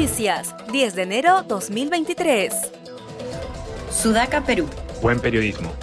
Noticias, 10 de enero 2023. Sudaca, Perú. Buen periodismo.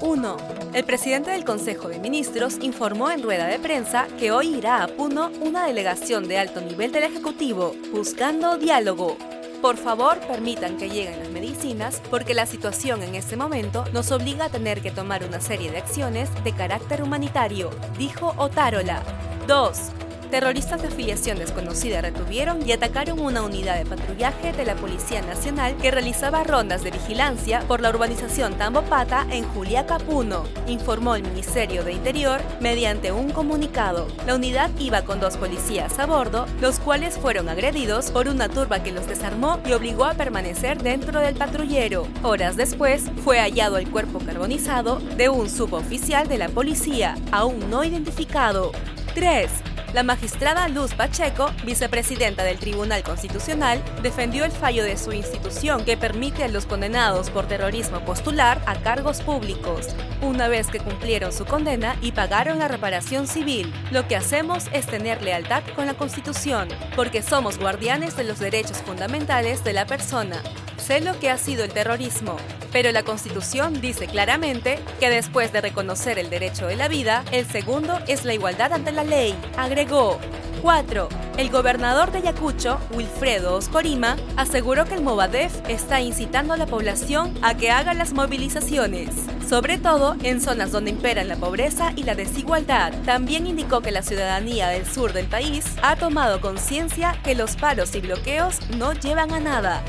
1. El presidente del Consejo de Ministros informó en rueda de prensa que hoy irá a Puno una delegación de alto nivel del Ejecutivo, buscando diálogo. Por favor, permitan que lleguen las medicinas porque la situación en este momento nos obliga a tener que tomar una serie de acciones de carácter humanitario, dijo Otárola. 2. Terroristas de afiliación desconocida retuvieron y atacaron una unidad de patrullaje de la Policía Nacional que realizaba rondas de vigilancia por la urbanización Tambopata en Juliaca, Puno, informó el Ministerio de Interior mediante un comunicado. La unidad iba con dos policías a bordo, los cuales fueron agredidos por una turba que los desarmó y obligó a permanecer dentro del patrullero. Horas después, fue hallado el cuerpo carbonizado de un suboficial de la policía, aún no identificado. 3. La magistrada Luz Pacheco, vicepresidenta del Tribunal Constitucional, defendió el fallo de su institución que permite a los condenados por terrorismo postular a cargos públicos, una vez que cumplieron su condena y pagaron la reparación civil. Lo que hacemos es tener lealtad con la Constitución, porque somos guardianes de los derechos fundamentales de la persona. Sé lo que ha sido el terrorismo, pero la Constitución dice claramente que después de reconocer el derecho de la vida, el segundo es la igualdad ante la ley. Agregó. 4. El gobernador de Ayacucho, Wilfredo Oscorima, aseguró que el Movadef está incitando a la población a que haga las movilizaciones, sobre todo en zonas donde imperan la pobreza y la desigualdad. También indicó que la ciudadanía del sur del país ha tomado conciencia que los paros y bloqueos no llevan a nada.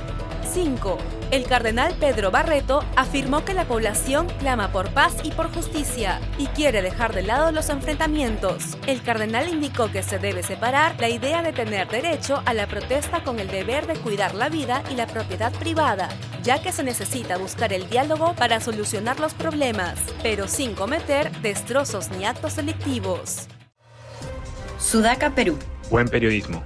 5. El cardenal Pedro Barreto afirmó que la población clama por paz y por justicia y quiere dejar de lado los enfrentamientos. El cardenal indicó que se debe separar la idea de tener derecho a la protesta con el deber de cuidar la vida y la propiedad privada, ya que se necesita buscar el diálogo para solucionar los problemas, pero sin cometer destrozos ni actos delictivos. Sudaca, Perú. Buen periodismo.